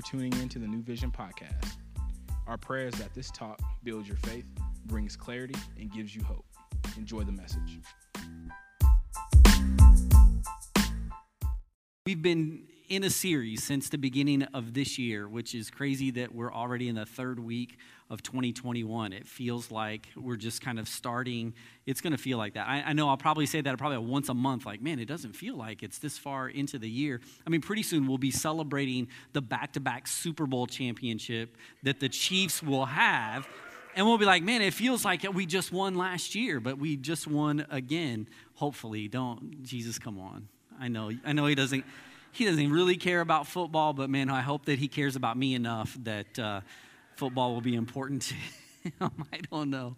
for tuning in to the New Vision podcast. Our prayer is that this talk builds your faith, brings clarity, and gives you hope. Enjoy the message. We've been in a series since the beginning of this year, which is crazy that we're already in the third week of 2021. It feels like we're just kind of starting. It's going to feel like that. I, I, know I'll probably say that probably once a month, like, man, it doesn't feel like it's this far into the year. I mean, pretty soon we'll be celebrating the back to back Super Bowl championship that the Chiefs will have. And we'll be like, man, it feels like we just won last year, but we just won again. Hopefully, don't, Jesus, come on. I know, I know he doesn't, he doesn't really care about football, but man, I hope that he cares about me enough that uh, football will be important to him. I don't know.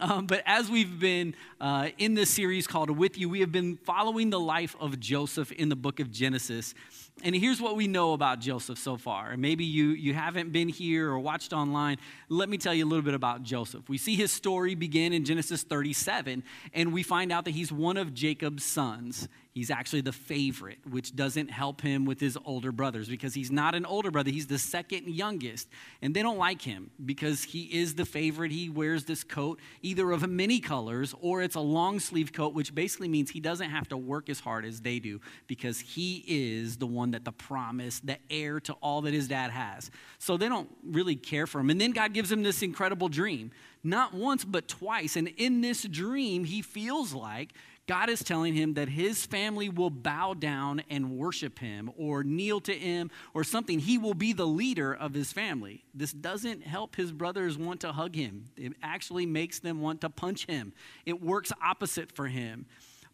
Um, but as we've been uh, in this series called With You, we have been following the life of Joseph in the book of Genesis. And here's what we know about Joseph so far. And maybe you, you haven't been here or watched online. Let me tell you a little bit about Joseph. We see his story begin in Genesis 37, and we find out that he's one of Jacob's sons. He's actually the favorite, which doesn't help him with his older brothers because he's not an older brother. He's the second youngest. And they don't like him because he is the favorite. He wears this coat either of many colors or it's a long sleeve coat, which basically means he doesn't have to work as hard as they do because he is the one that the promise, the heir to all that his dad has. So they don't really care for him. And then God gives him this incredible dream, not once, but twice. And in this dream, he feels like God is telling him that his family will bow down and worship him or kneel to him or something. He will be the leader of his family. This doesn't help his brothers want to hug him, it actually makes them want to punch him. It works opposite for him.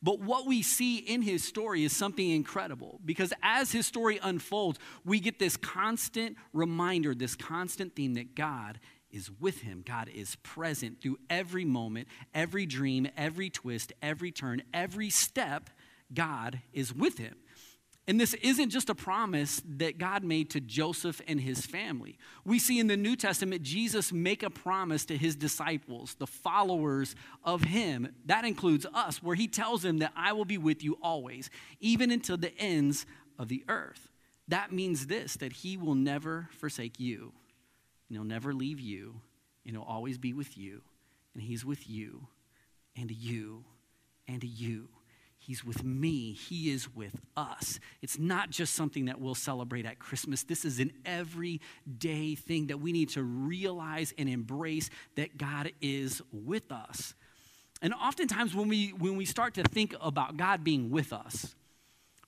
But what we see in his story is something incredible because as his story unfolds, we get this constant reminder, this constant theme that God is with him. God is present through every moment, every dream, every twist, every turn, every step. God is with him. And this isn't just a promise that God made to Joseph and his family. We see in the New Testament Jesus make a promise to his disciples, the followers of him. That includes us, where he tells them that I will be with you always, even until the ends of the earth. That means this that he will never forsake you and he'll never leave you, and he'll always be with you, and he's with you, and you, and you. He's with me. He is with us. It's not just something that we'll celebrate at Christmas. This is an everyday thing that we need to realize and embrace that God is with us. And oftentimes, when we, when we start to think about God being with us,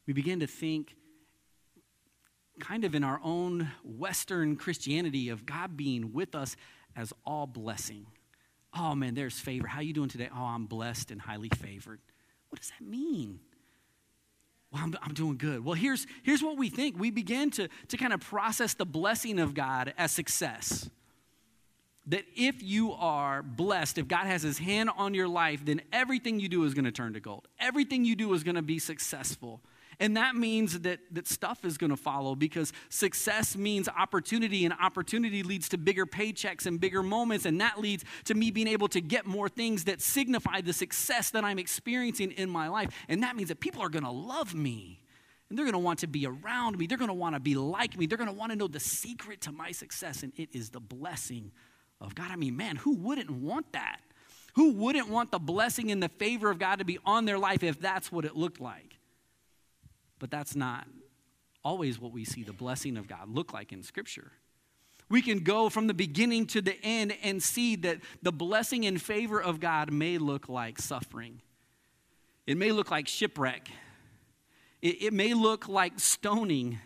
we begin to think kind of in our own Western Christianity of God being with us as all blessing. Oh man, there's favor. How you doing today? Oh, I'm blessed and highly favored. What does that mean? Well, I'm, I'm doing good. Well, here's, here's what we think. We begin to, to kind of process the blessing of God as success. That if you are blessed, if God has his hand on your life, then everything you do is going to turn to gold. Everything you do is going to be successful. And that means that, that stuff is going to follow because success means opportunity, and opportunity leads to bigger paychecks and bigger moments. And that leads to me being able to get more things that signify the success that I'm experiencing in my life. And that means that people are going to love me. And they're going to want to be around me. They're going to want to be like me. They're going to want to know the secret to my success. And it is the blessing of God. I mean, man, who wouldn't want that? Who wouldn't want the blessing and the favor of God to be on their life if that's what it looked like? But that's not always what we see the blessing of God look like in Scripture. We can go from the beginning to the end and see that the blessing and favor of God may look like suffering. It may look like shipwreck. It, it may look like stoning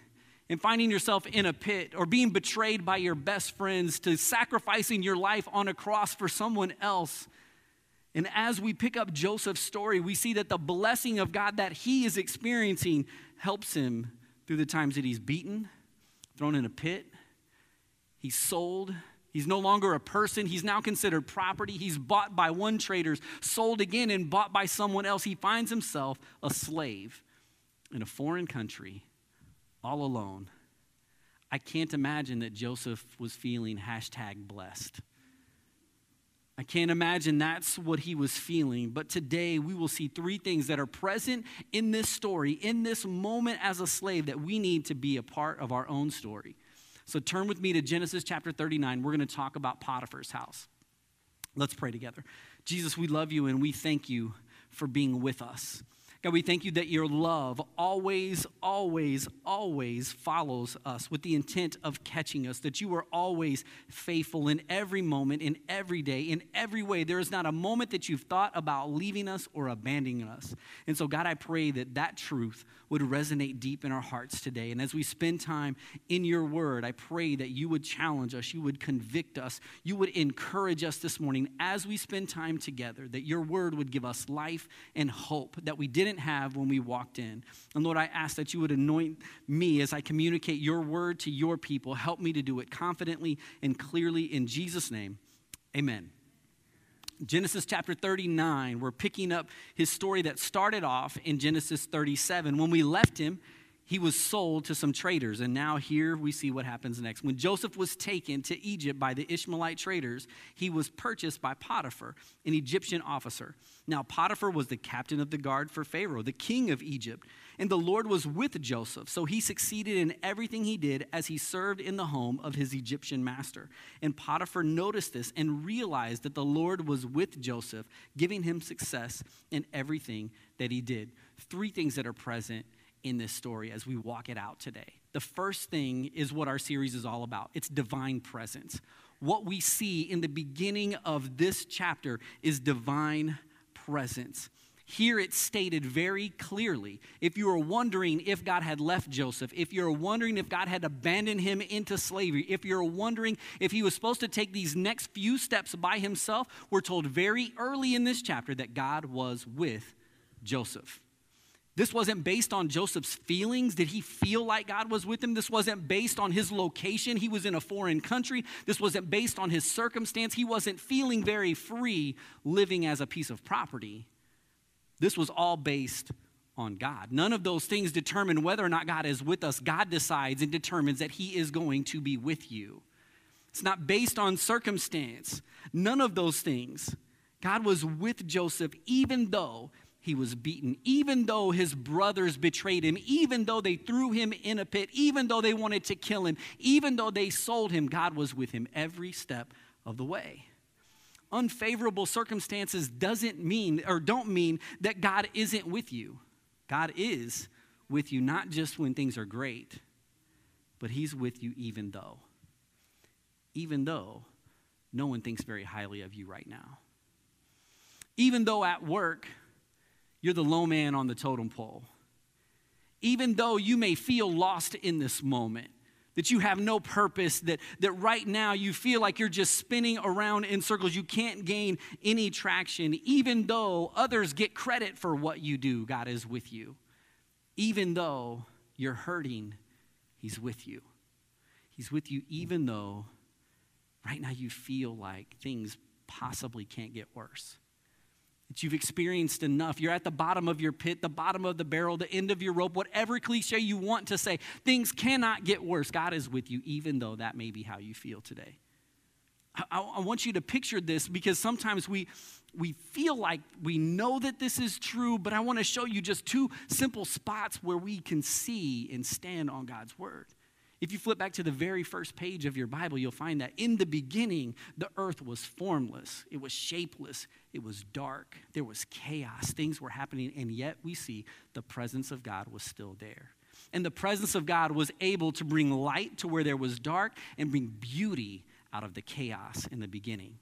and finding yourself in a pit or being betrayed by your best friends to sacrificing your life on a cross for someone else. And as we pick up Joseph's story, we see that the blessing of God that he is experiencing helps him through the times that he's beaten, thrown in a pit, he's sold. He's no longer a person. He's now considered property. He's bought by one trader, sold again, and bought by someone else. He finds himself a slave in a foreign country, all alone. I can't imagine that Joseph was feeling hashtag blessed. I can't imagine that's what he was feeling. But today we will see three things that are present in this story, in this moment as a slave, that we need to be a part of our own story. So turn with me to Genesis chapter 39. We're going to talk about Potiphar's house. Let's pray together. Jesus, we love you and we thank you for being with us. God, we thank you that your love always, always, always follows us with the intent of catching us, that you are always faithful in every moment, in every day, in every way. There is not a moment that you've thought about leaving us or abandoning us. And so, God, I pray that that truth would resonate deep in our hearts today. And as we spend time in your word, I pray that you would challenge us, you would convict us, you would encourage us this morning as we spend time together, that your word would give us life and hope that we didn't have when we walked in. And Lord, I ask that you would anoint me as I communicate your word to your people. Help me to do it confidently and clearly in Jesus' name. Amen. Genesis chapter 39, we're picking up his story that started off in Genesis 37. When we left him, he was sold to some traders. And now here we see what happens next. When Joseph was taken to Egypt by the Ishmaelite traders, he was purchased by Potiphar, an Egyptian officer. Now, Potiphar was the captain of the guard for Pharaoh, the king of Egypt. And the Lord was with Joseph, so he succeeded in everything he did as he served in the home of his Egyptian master. And Potiphar noticed this and realized that the Lord was with Joseph, giving him success in everything that he did. Three things that are present in this story as we walk it out today. The first thing is what our series is all about it's divine presence. What we see in the beginning of this chapter is divine presence. Here it's stated very clearly. If you are wondering if God had left Joseph, if you're wondering if God had abandoned him into slavery, if you're wondering if he was supposed to take these next few steps by himself, we're told very early in this chapter that God was with Joseph. This wasn't based on Joseph's feelings. Did he feel like God was with him? This wasn't based on his location. He was in a foreign country. This wasn't based on his circumstance. He wasn't feeling very free living as a piece of property. This was all based on God. None of those things determine whether or not God is with us. God decides and determines that he is going to be with you. It's not based on circumstance. None of those things. God was with Joseph even though he was beaten, even though his brothers betrayed him, even though they threw him in a pit, even though they wanted to kill him, even though they sold him, God was with him every step of the way. Unfavorable circumstances doesn't mean or don't mean that God isn't with you. God is with you not just when things are great, but he's with you even though. Even though no one thinks very highly of you right now. Even though at work you're the low man on the totem pole. Even though you may feel lost in this moment, that you have no purpose, that, that right now you feel like you're just spinning around in circles, you can't gain any traction, even though others get credit for what you do, God is with you. Even though you're hurting, He's with you. He's with you even though right now you feel like things possibly can't get worse that you've experienced enough. You're at the bottom of your pit, the bottom of the barrel, the end of your rope, whatever cliche you want to say. Things cannot get worse. God is with you, even though that may be how you feel today. I, I want you to picture this because sometimes we, we feel like we know that this is true, but I want to show you just two simple spots where we can see and stand on God's word. If you flip back to the very first page of your Bible, you'll find that in the beginning, the earth was formless, it was shapeless, it was dark, there was chaos, things were happening, and yet we see the presence of God was still there. And the presence of God was able to bring light to where there was dark and bring beauty out of the chaos in the beginning.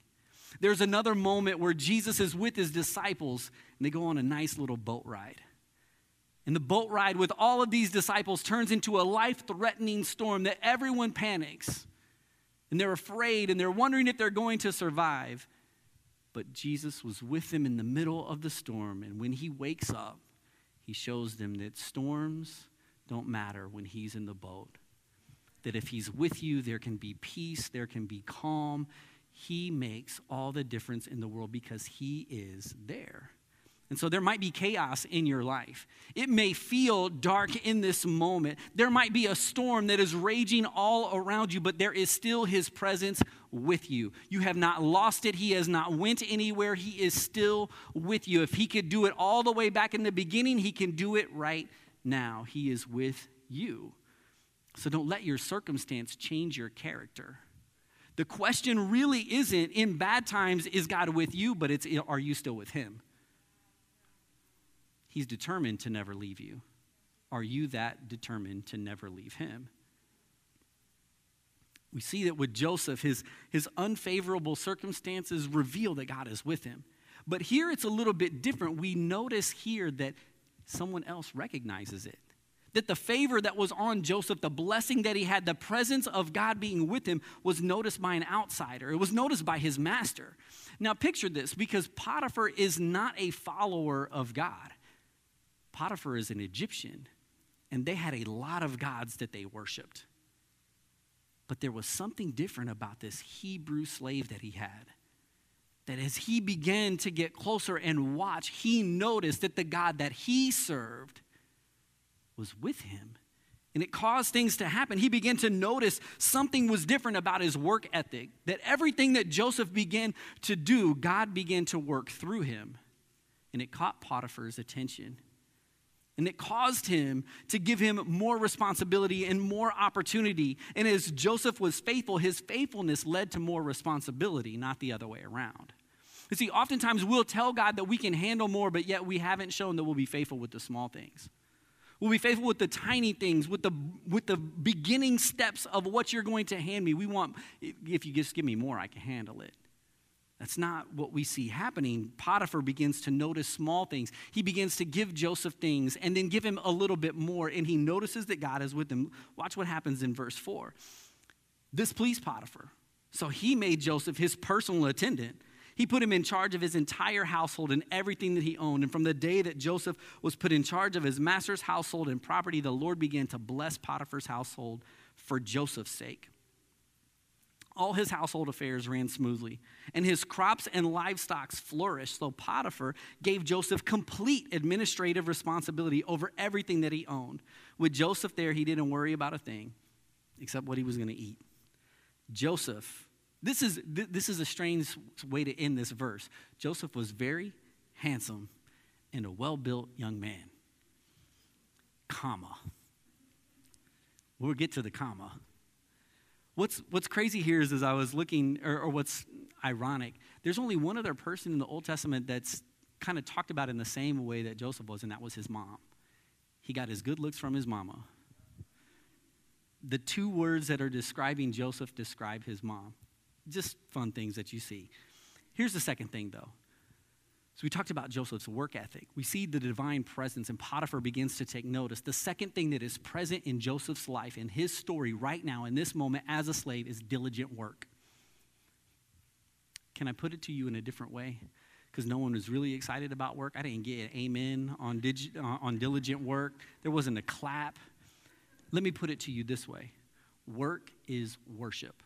There's another moment where Jesus is with his disciples, and they go on a nice little boat ride. And the boat ride with all of these disciples turns into a life threatening storm that everyone panics. And they're afraid and they're wondering if they're going to survive. But Jesus was with them in the middle of the storm. And when he wakes up, he shows them that storms don't matter when he's in the boat. That if he's with you, there can be peace, there can be calm. He makes all the difference in the world because he is there. And so there might be chaos in your life. It may feel dark in this moment. There might be a storm that is raging all around you, but there is still his presence with you. You have not lost it. He has not went anywhere. He is still with you. If he could do it all the way back in the beginning, he can do it right now. He is with you. So don't let your circumstance change your character. The question really isn't in bad times, is God with you, but it's are you still with Him? He's determined to never leave you. Are you that determined to never leave Him? We see that with Joseph, his, his unfavorable circumstances reveal that God is with him. But here it's a little bit different. We notice here that someone else recognizes it that the favor that was on Joseph, the blessing that he had, the presence of God being with him, was noticed by an outsider. It was noticed by his master. Now, picture this because Potiphar is not a follower of God. Potiphar is an Egyptian, and they had a lot of gods that they worshiped. But there was something different about this Hebrew slave that he had. That as he began to get closer and watch, he noticed that the God that he served was with him. And it caused things to happen. He began to notice something was different about his work ethic, that everything that Joseph began to do, God began to work through him. And it caught Potiphar's attention. And it caused him to give him more responsibility and more opportunity. And as Joseph was faithful, his faithfulness led to more responsibility, not the other way around. You see, oftentimes we'll tell God that we can handle more, but yet we haven't shown that we'll be faithful with the small things. We'll be faithful with the tiny things, with the, with the beginning steps of what you're going to hand me. We want, if you just give me more, I can handle it. That's not what we see happening. Potiphar begins to notice small things. He begins to give Joseph things and then give him a little bit more, and he notices that God is with him. Watch what happens in verse 4. This pleased Potiphar. So he made Joseph his personal attendant he put him in charge of his entire household and everything that he owned. And from the day that Joseph was put in charge of his master's household and property, the Lord began to bless Potiphar's household for Joseph's sake. All his household affairs ran smoothly, and his crops and livestock flourished. So Potiphar gave Joseph complete administrative responsibility over everything that he owned. With Joseph there, he didn't worry about a thing except what he was going to eat. Joseph this is, this is a strange way to end this verse. Joseph was very handsome and a well built young man. Comma. We'll get to the comma. What's, what's crazy here is as I was looking, or, or what's ironic, there's only one other person in the Old Testament that's kind of talked about in the same way that Joseph was, and that was his mom. He got his good looks from his mama. The two words that are describing Joseph describe his mom. Just fun things that you see. Here's the second thing, though. So we talked about Joseph's work ethic. We see the divine presence, and Potiphar begins to take notice. The second thing that is present in Joseph's life, in his story right now, in this moment as a slave, is diligent work. Can I put it to you in a different way? Because no one was really excited about work. I didn't get an amen on, uh, on diligent work, there wasn't a clap. Let me put it to you this way work is worship.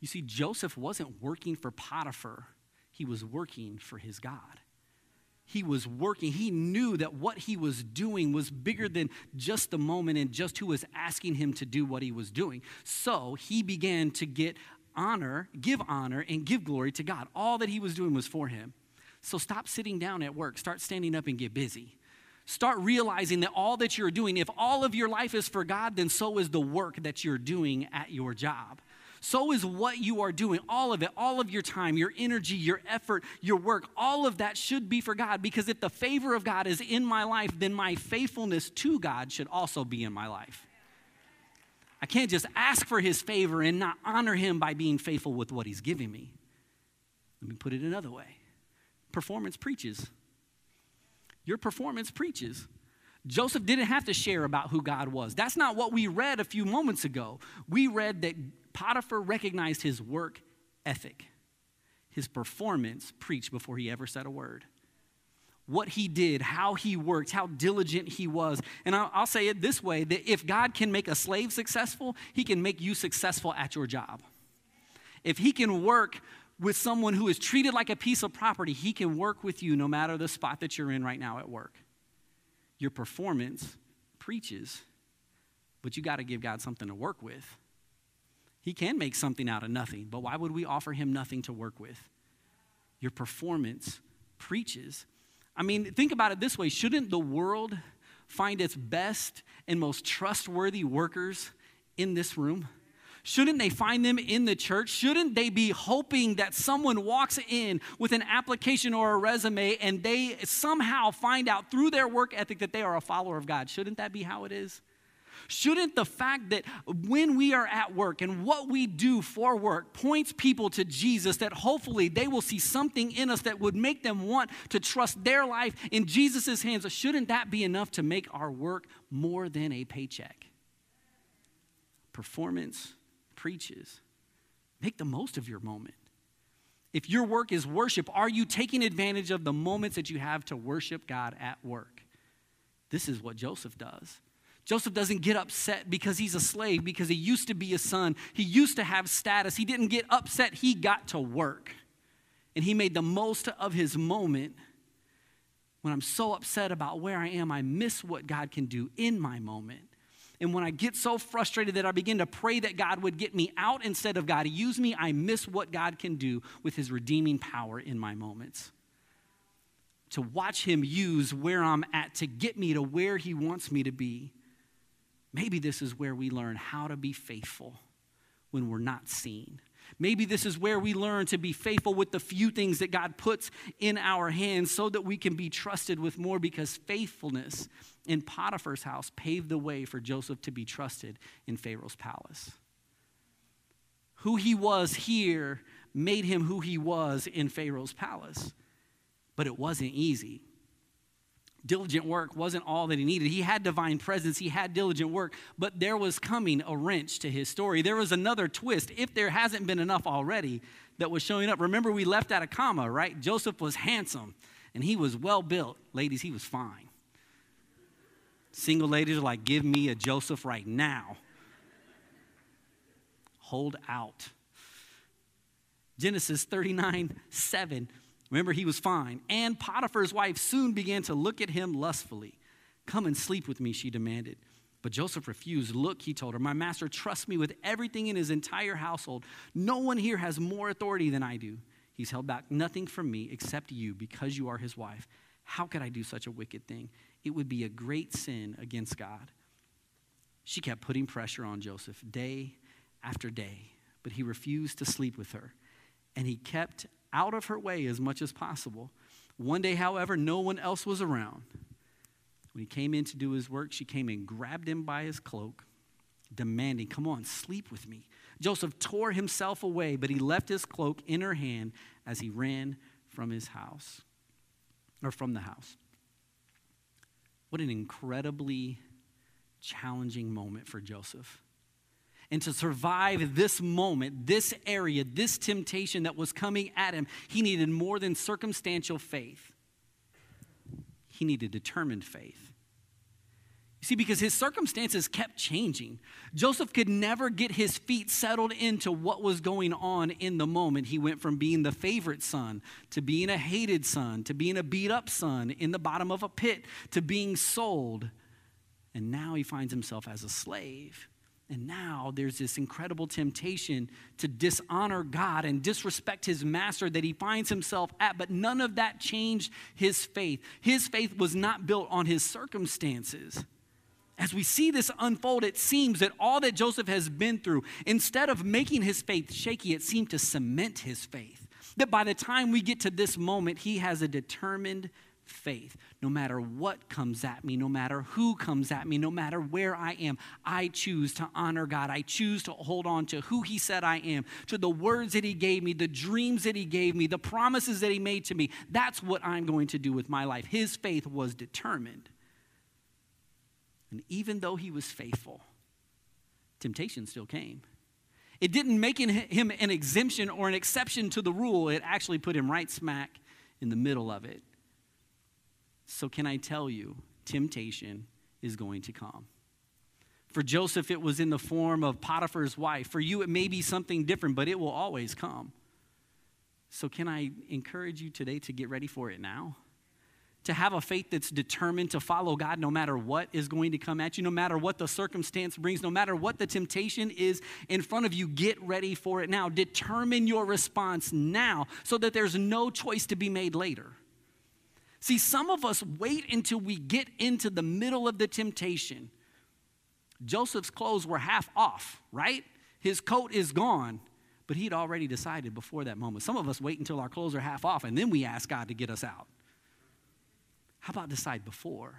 You see, Joseph wasn't working for Potiphar, he was working for his God. He was working. He knew that what he was doing was bigger than just the moment and just who was asking him to do what he was doing. So he began to get honor, give honor, and give glory to God. All that he was doing was for him. So stop sitting down at work. Start standing up and get busy. Start realizing that all that you're doing, if all of your life is for God, then so is the work that you're doing at your job so is what you are doing. All of it, all of your time, your energy, your effort, your work, all of that should be for God. Because if the favor of God is in my life, then my faithfulness to God should also be in my life. I can't just ask for his favor and not honor him by being faithful with what he's giving me. Let me put it another way performance preaches. Your performance preaches. Joseph didn't have to share about who God was. That's not what we read a few moments ago. We read that Potiphar recognized his work ethic, his performance preached before he ever said a word. What he did, how he worked, how diligent he was. And I'll, I'll say it this way that if God can make a slave successful, he can make you successful at your job. If he can work with someone who is treated like a piece of property, he can work with you no matter the spot that you're in right now at work. Your performance preaches, but you got to give God something to work with. He can make something out of nothing, but why would we offer him nothing to work with? Your performance preaches. I mean, think about it this way shouldn't the world find its best and most trustworthy workers in this room? Shouldn't they find them in the church? Shouldn't they be hoping that someone walks in with an application or a resume and they somehow find out through their work ethic that they are a follower of God? Shouldn't that be how it is? Shouldn't the fact that when we are at work and what we do for work points people to Jesus, that hopefully they will see something in us that would make them want to trust their life in Jesus' hands? Shouldn't that be enough to make our work more than a paycheck? Performance preaches. Make the most of your moment. If your work is worship, are you taking advantage of the moments that you have to worship God at work? This is what Joseph does. Joseph doesn't get upset because he's a slave, because he used to be a son. He used to have status. He didn't get upset, he got to work. And he made the most of his moment. When I'm so upset about where I am, I miss what God can do in my moment. And when I get so frustrated that I begin to pray that God would get me out instead of God use me, I miss what God can do with his redeeming power in my moments. To watch him use where I'm at to get me to where he wants me to be. Maybe this is where we learn how to be faithful when we're not seen. Maybe this is where we learn to be faithful with the few things that God puts in our hands so that we can be trusted with more because faithfulness in Potiphar's house paved the way for Joseph to be trusted in Pharaoh's palace. Who he was here made him who he was in Pharaoh's palace, but it wasn't easy diligent work wasn't all that he needed. He had divine presence, he had diligent work, but there was coming a wrench to his story. There was another twist, if there hasn't been enough already, that was showing up. Remember, we left at a comma, right? Joseph was handsome and he was well built. Ladies, he was fine. Single ladies are like, give me a Joseph right now. Hold out. Genesis 39 7 Remember, he was fine. And Potiphar's wife soon began to look at him lustfully. Come and sleep with me, she demanded. But Joseph refused. Look, he told her, my master trusts me with everything in his entire household. No one here has more authority than I do. He's held back nothing from me except you because you are his wife. How could I do such a wicked thing? It would be a great sin against God. She kept putting pressure on Joseph day after day, but he refused to sleep with her. And he kept out of her way as much as possible. One day, however, no one else was around. When he came in to do his work, she came and grabbed him by his cloak, demanding, Come on, sleep with me. Joseph tore himself away, but he left his cloak in her hand as he ran from his house, or from the house. What an incredibly challenging moment for Joseph. And to survive this moment, this area, this temptation that was coming at him, he needed more than circumstantial faith. He needed determined faith. You see, because his circumstances kept changing. Joseph could never get his feet settled into what was going on in the moment. He went from being the favorite son to being a hated son to being a beat up son in the bottom of a pit to being sold. And now he finds himself as a slave. And now there's this incredible temptation to dishonor God and disrespect his master that he finds himself at. But none of that changed his faith. His faith was not built on his circumstances. As we see this unfold, it seems that all that Joseph has been through, instead of making his faith shaky, it seemed to cement his faith. That by the time we get to this moment, he has a determined faith. No matter what comes at me, no matter who comes at me, no matter where I am, I choose to honor God. I choose to hold on to who He said I am, to the words that He gave me, the dreams that He gave me, the promises that He made to me. That's what I'm going to do with my life. His faith was determined. And even though he was faithful, temptation still came. It didn't make him an exemption or an exception to the rule, it actually put him right smack in the middle of it. So, can I tell you, temptation is going to come. For Joseph, it was in the form of Potiphar's wife. For you, it may be something different, but it will always come. So, can I encourage you today to get ready for it now? To have a faith that's determined to follow God no matter what is going to come at you, no matter what the circumstance brings, no matter what the temptation is in front of you, get ready for it now. Determine your response now so that there's no choice to be made later. See, some of us wait until we get into the middle of the temptation. Joseph's clothes were half off, right? His coat is gone, but he'd already decided before that moment. Some of us wait until our clothes are half off and then we ask God to get us out. How about decide before?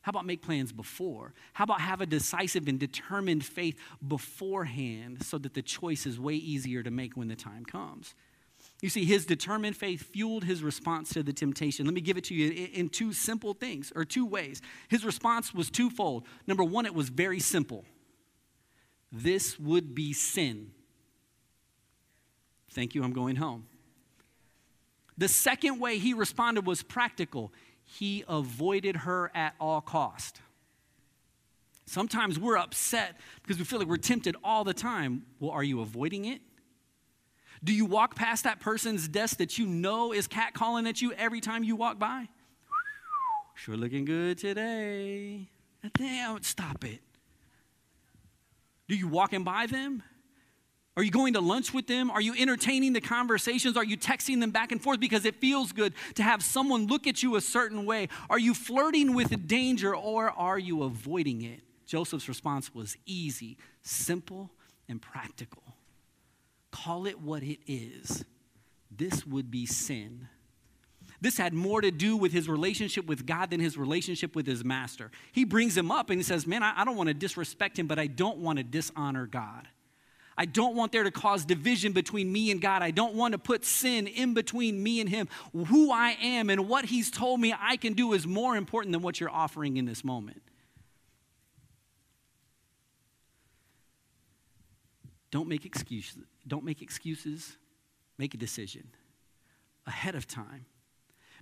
How about make plans before? How about have a decisive and determined faith beforehand so that the choice is way easier to make when the time comes? You see, his determined faith fueled his response to the temptation. Let me give it to you in two simple things, or two ways. His response was twofold. Number one, it was very simple this would be sin. Thank you, I'm going home. The second way he responded was practical. He avoided her at all cost. Sometimes we're upset because we feel like we're tempted all the time. Well, are you avoiding it? Do you walk past that person's desk that you know is catcalling at you every time you walk by? Sure looking good today. Damn, stop it. Do you walking by them? Are you going to lunch with them? Are you entertaining the conversations? Are you texting them back and forth because it feels good to have someone look at you a certain way? Are you flirting with danger or are you avoiding it? Joseph's response was easy, simple, and practical. Call it what it is. This would be sin. This had more to do with his relationship with God than his relationship with his master. He brings him up and he says, Man, I, I don't want to disrespect him, but I don't want to dishonor God. I don't want there to cause division between me and God. I don't want to put sin in between me and Him. Who I am and what He's told me I can do is more important than what you're offering in this moment. Don't make excuses. Don't make excuses. Make a decision ahead of time.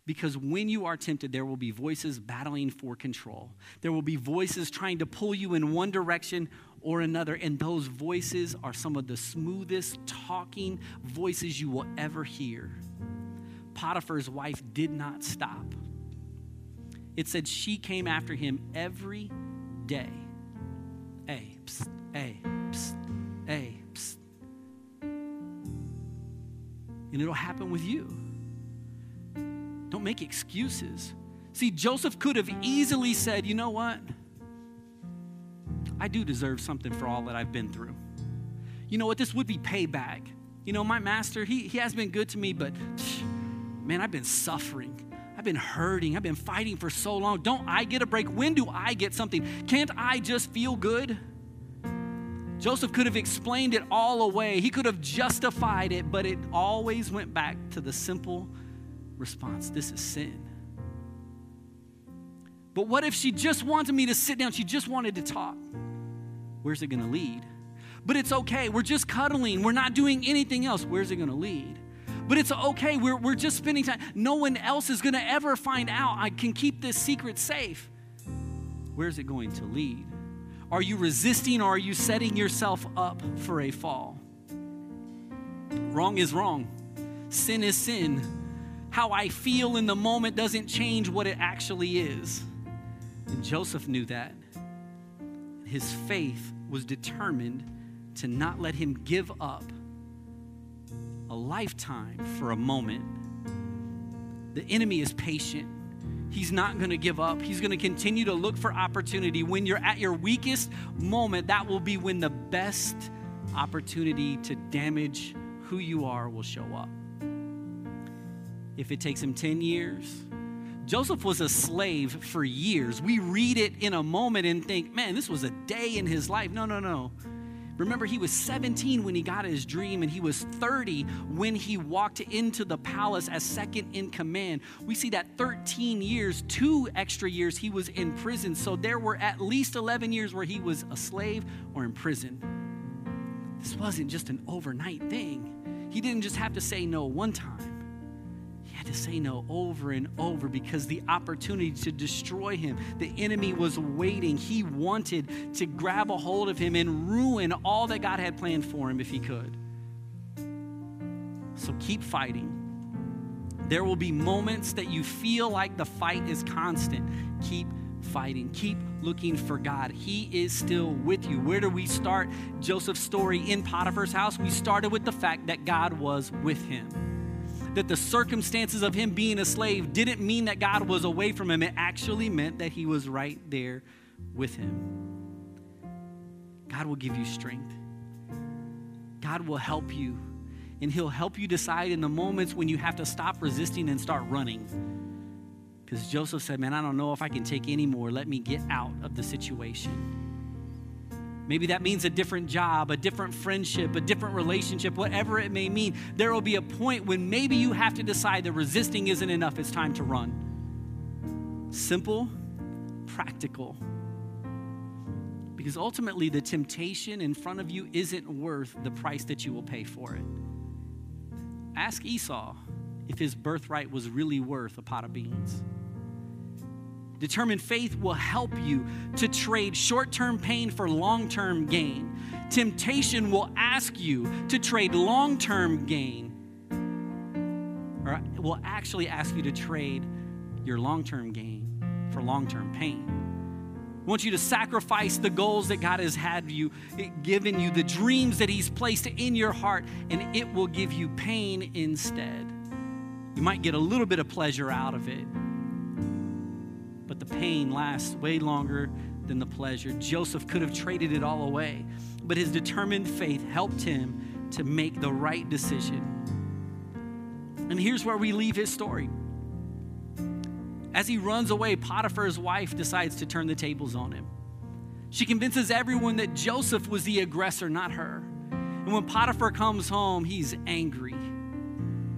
Because when you are tempted, there will be voices battling for control. There will be voices trying to pull you in one direction or another. And those voices are some of the smoothest talking voices you will ever hear. Potiphar's wife did not stop. It said she came after him every day. Hey, psst, hey, hey, And it'll happen with you. Don't make excuses. See, Joseph could have easily said, you know what? I do deserve something for all that I've been through. You know what? This would be payback. You know, my master, he, he has been good to me, but man, I've been suffering. I've been hurting. I've been fighting for so long. Don't I get a break? When do I get something? Can't I just feel good? Joseph could have explained it all away. He could have justified it, but it always went back to the simple response this is sin. But what if she just wanted me to sit down? She just wanted to talk. Where's it going to lead? But it's okay. We're just cuddling. We're not doing anything else. Where's it going to lead? But it's okay. We're, we're just spending time. No one else is going to ever find out. I can keep this secret safe. Where's it going to lead? Are you resisting or are you setting yourself up for a fall? Wrong is wrong. Sin is sin. How I feel in the moment doesn't change what it actually is. And Joseph knew that. His faith was determined to not let him give up a lifetime for a moment. The enemy is patient. He's not going to give up. He's going to continue to look for opportunity. When you're at your weakest moment, that will be when the best opportunity to damage who you are will show up. If it takes him 10 years, Joseph was a slave for years. We read it in a moment and think, man, this was a day in his life. No, no, no. Remember, he was 17 when he got his dream, and he was 30 when he walked into the palace as second in command. We see that 13 years, two extra years, he was in prison. So there were at least 11 years where he was a slave or in prison. This wasn't just an overnight thing. He didn't just have to say no one time to say no over and over because the opportunity to destroy him, the enemy was waiting. He wanted to grab a hold of him and ruin all that God had planned for him if he could. So keep fighting. There will be moments that you feel like the fight is constant. Keep fighting. Keep looking for God. He is still with you. Where do we start Joseph's story in Potiphar's house? We started with the fact that God was with him. That the circumstances of him being a slave didn't mean that God was away from him. It actually meant that he was right there with him. God will give you strength. God will help you. And he'll help you decide in the moments when you have to stop resisting and start running. Because Joseph said, Man, I don't know if I can take any more. Let me get out of the situation. Maybe that means a different job, a different friendship, a different relationship, whatever it may mean. There will be a point when maybe you have to decide that resisting isn't enough. It's time to run. Simple, practical. Because ultimately, the temptation in front of you isn't worth the price that you will pay for it. Ask Esau if his birthright was really worth a pot of beans. Determined faith will help you to trade short term pain for long term gain. Temptation will ask you to trade long term gain, or will actually ask you to trade your long term gain for long term pain. I want you to sacrifice the goals that God has had you, given you, the dreams that He's placed in your heart, and it will give you pain instead. You might get a little bit of pleasure out of it, but the pain lasts way longer than the pleasure. Joseph could have traded it all away, but his determined faith helped him to make the right decision. And here's where we leave his story. As he runs away, Potiphar's wife decides to turn the tables on him. She convinces everyone that Joseph was the aggressor, not her. And when Potiphar comes home, he's angry.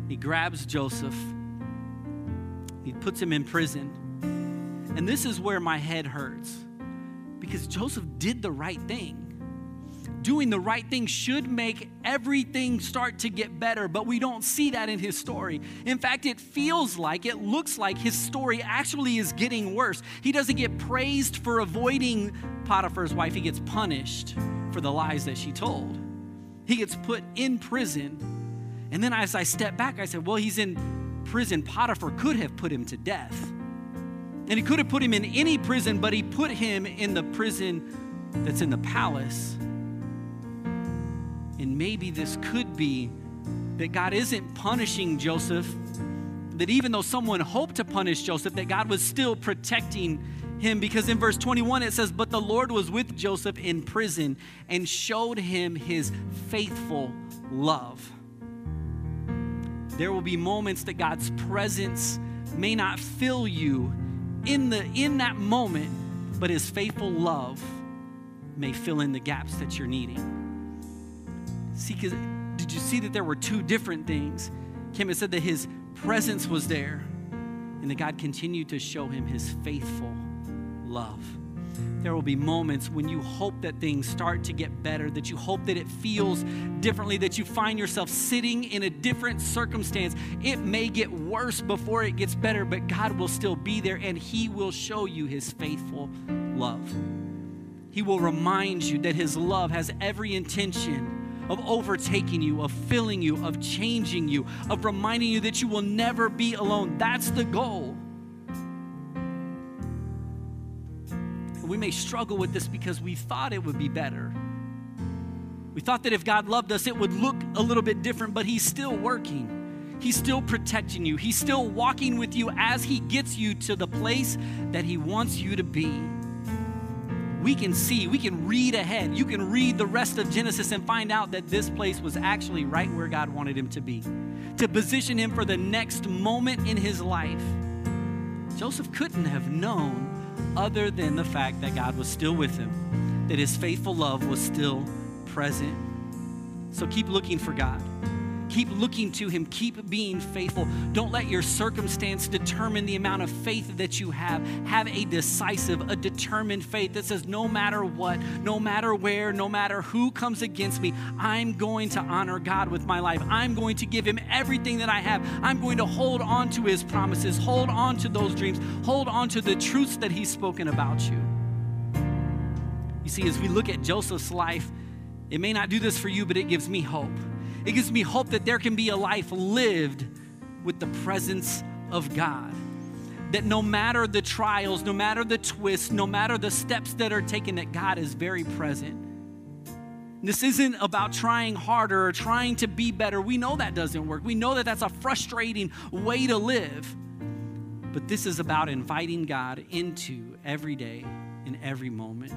He grabs Joseph, he puts him in prison. And this is where my head hurts because Joseph did the right thing. Doing the right thing should make everything start to get better, but we don't see that in his story. In fact, it feels like, it looks like his story actually is getting worse. He doesn't get praised for avoiding Potiphar's wife, he gets punished for the lies that she told. He gets put in prison. And then as I step back, I said, well, he's in prison. Potiphar could have put him to death. And he could have put him in any prison, but he put him in the prison that's in the palace. And maybe this could be that God isn't punishing Joseph, that even though someone hoped to punish Joseph, that God was still protecting him because in verse 21 it says, But the Lord was with Joseph in prison and showed him his faithful love. There will be moments that God's presence may not fill you in, the, in that moment, but his faithful love may fill in the gaps that you're needing. See, did you see that there were two different things? Kim had said that his presence was there and that God continued to show him his faithful love. There will be moments when you hope that things start to get better, that you hope that it feels differently, that you find yourself sitting in a different circumstance. It may get worse before it gets better, but God will still be there and He will show you His faithful love. He will remind you that His love has every intention of overtaking you, of filling you, of changing you, of reminding you that you will never be alone. That's the goal. We may struggle with this because we thought it would be better. We thought that if God loved us, it would look a little bit different, but He's still working. He's still protecting you. He's still walking with you as He gets you to the place that He wants you to be. We can see, we can read ahead. You can read the rest of Genesis and find out that this place was actually right where God wanted him to be, to position him for the next moment in his life. Joseph couldn't have known other than the fact that God was still with him, that his faithful love was still present. So keep looking for God. Keep looking to Him. Keep being faithful. Don't let your circumstance determine the amount of faith that you have. Have a decisive, a determined faith that says, no matter what, no matter where, no matter who comes against me, I'm going to honor God with my life. I'm going to give Him everything that I have. I'm going to hold on to His promises, hold on to those dreams, hold on to the truths that He's spoken about you. You see, as we look at Joseph's life, it may not do this for you, but it gives me hope. It gives me hope that there can be a life lived with the presence of God. That no matter the trials, no matter the twists, no matter the steps that are taken, that God is very present. This isn't about trying harder or trying to be better. We know that doesn't work. We know that that's a frustrating way to live. But this is about inviting God into every day in every moment.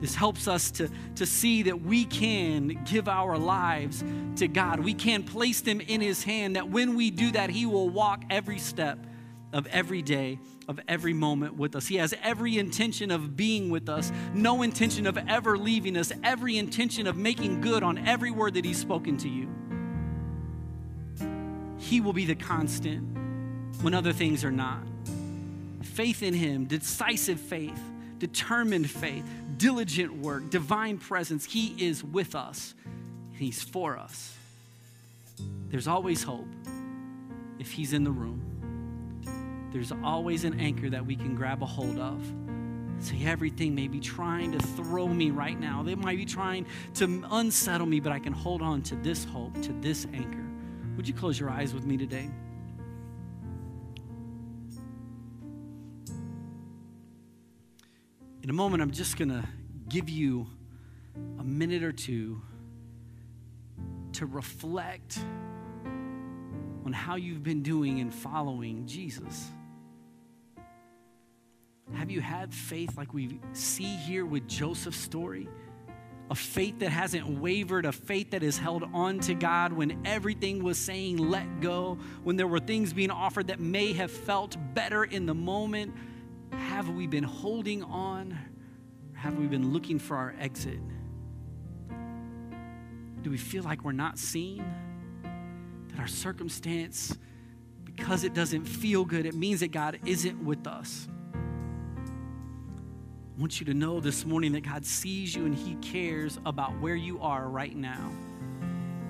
This helps us to, to see that we can give our lives to God. We can place them in His hand, that when we do that, He will walk every step of every day, of every moment with us. He has every intention of being with us, no intention of ever leaving us, every intention of making good on every word that He's spoken to you. He will be the constant when other things are not. Faith in Him, decisive faith, determined faith, diligent work, divine presence. He is with us, He's for us. There's always hope if He's in the room. There's always an anchor that we can grab a hold of. See, everything may be trying to throw me right now. They might be trying to unsettle me, but I can hold on to this hope, to this anchor. Would you close your eyes with me today? In a moment, I'm just going to give you a minute or two to reflect on how you've been doing in following Jesus. Have you had faith like we see here with Joseph's story? A faith that hasn't wavered, a faith that has held on to God when everything was saying let go, when there were things being offered that may have felt better in the moment, have we been holding on? Have we been looking for our exit? Do we feel like we're not seen? That our circumstance, because it doesn't feel good, it means that God isn't with us. I want you to know this morning that God sees you and He cares about where you are right now.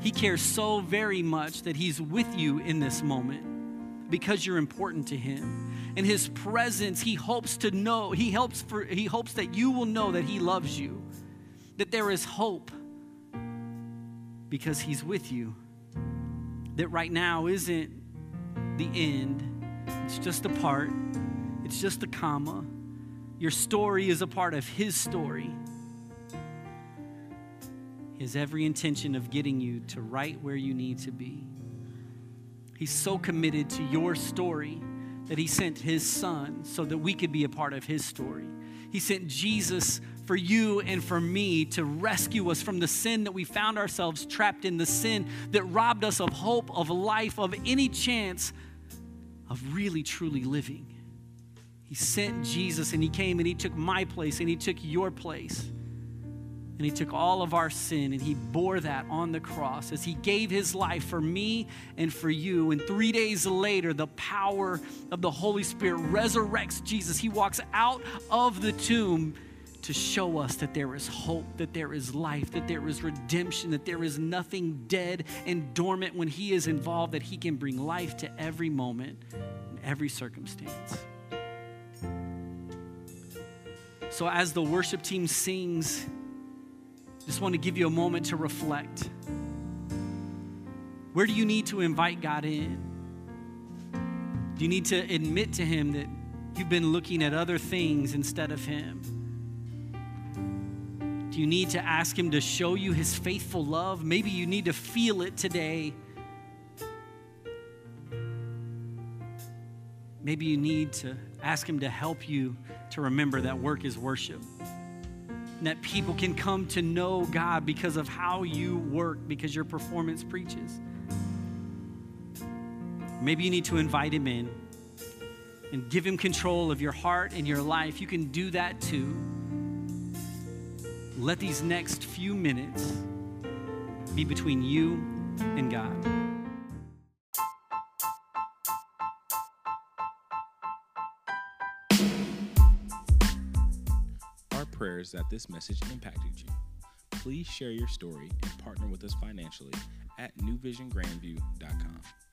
He cares so very much that He's with you in this moment because you're important to Him in his presence, he hopes to know, he helps for he hopes that you will know that he loves you, that there is hope because he's with you. That right now isn't the end. It's just a part. It's just a comma. Your story is a part of his story. Has every intention of getting you to right where you need to be. He's so committed to your story that he sent his son so that we could be a part of his story. He sent Jesus for you and for me to rescue us from the sin that we found ourselves trapped in, the sin that robbed us of hope, of life, of any chance of really, truly living. He sent Jesus and he came and he took my place and he took your place. And he took all of our sin and he bore that on the cross as he gave his life for me and for you. And three days later, the power of the Holy Spirit resurrects Jesus. He walks out of the tomb to show us that there is hope, that there is life, that there is redemption, that there is nothing dead and dormant when he is involved, that he can bring life to every moment, in every circumstance. So, as the worship team sings, just want to give you a moment to reflect. Where do you need to invite God in? Do you need to admit to Him that you've been looking at other things instead of Him? Do you need to ask Him to show you His faithful love? Maybe you need to feel it today. Maybe you need to ask Him to help you to remember that work is worship that people can come to know God because of how you work, because your performance preaches. Maybe you need to invite Him in and give Him control of your heart and your life. You can do that too. Let these next few minutes be between you and God. Prayers that this message impacted you. Please share your story and partner with us financially at newvisiongrandview.com.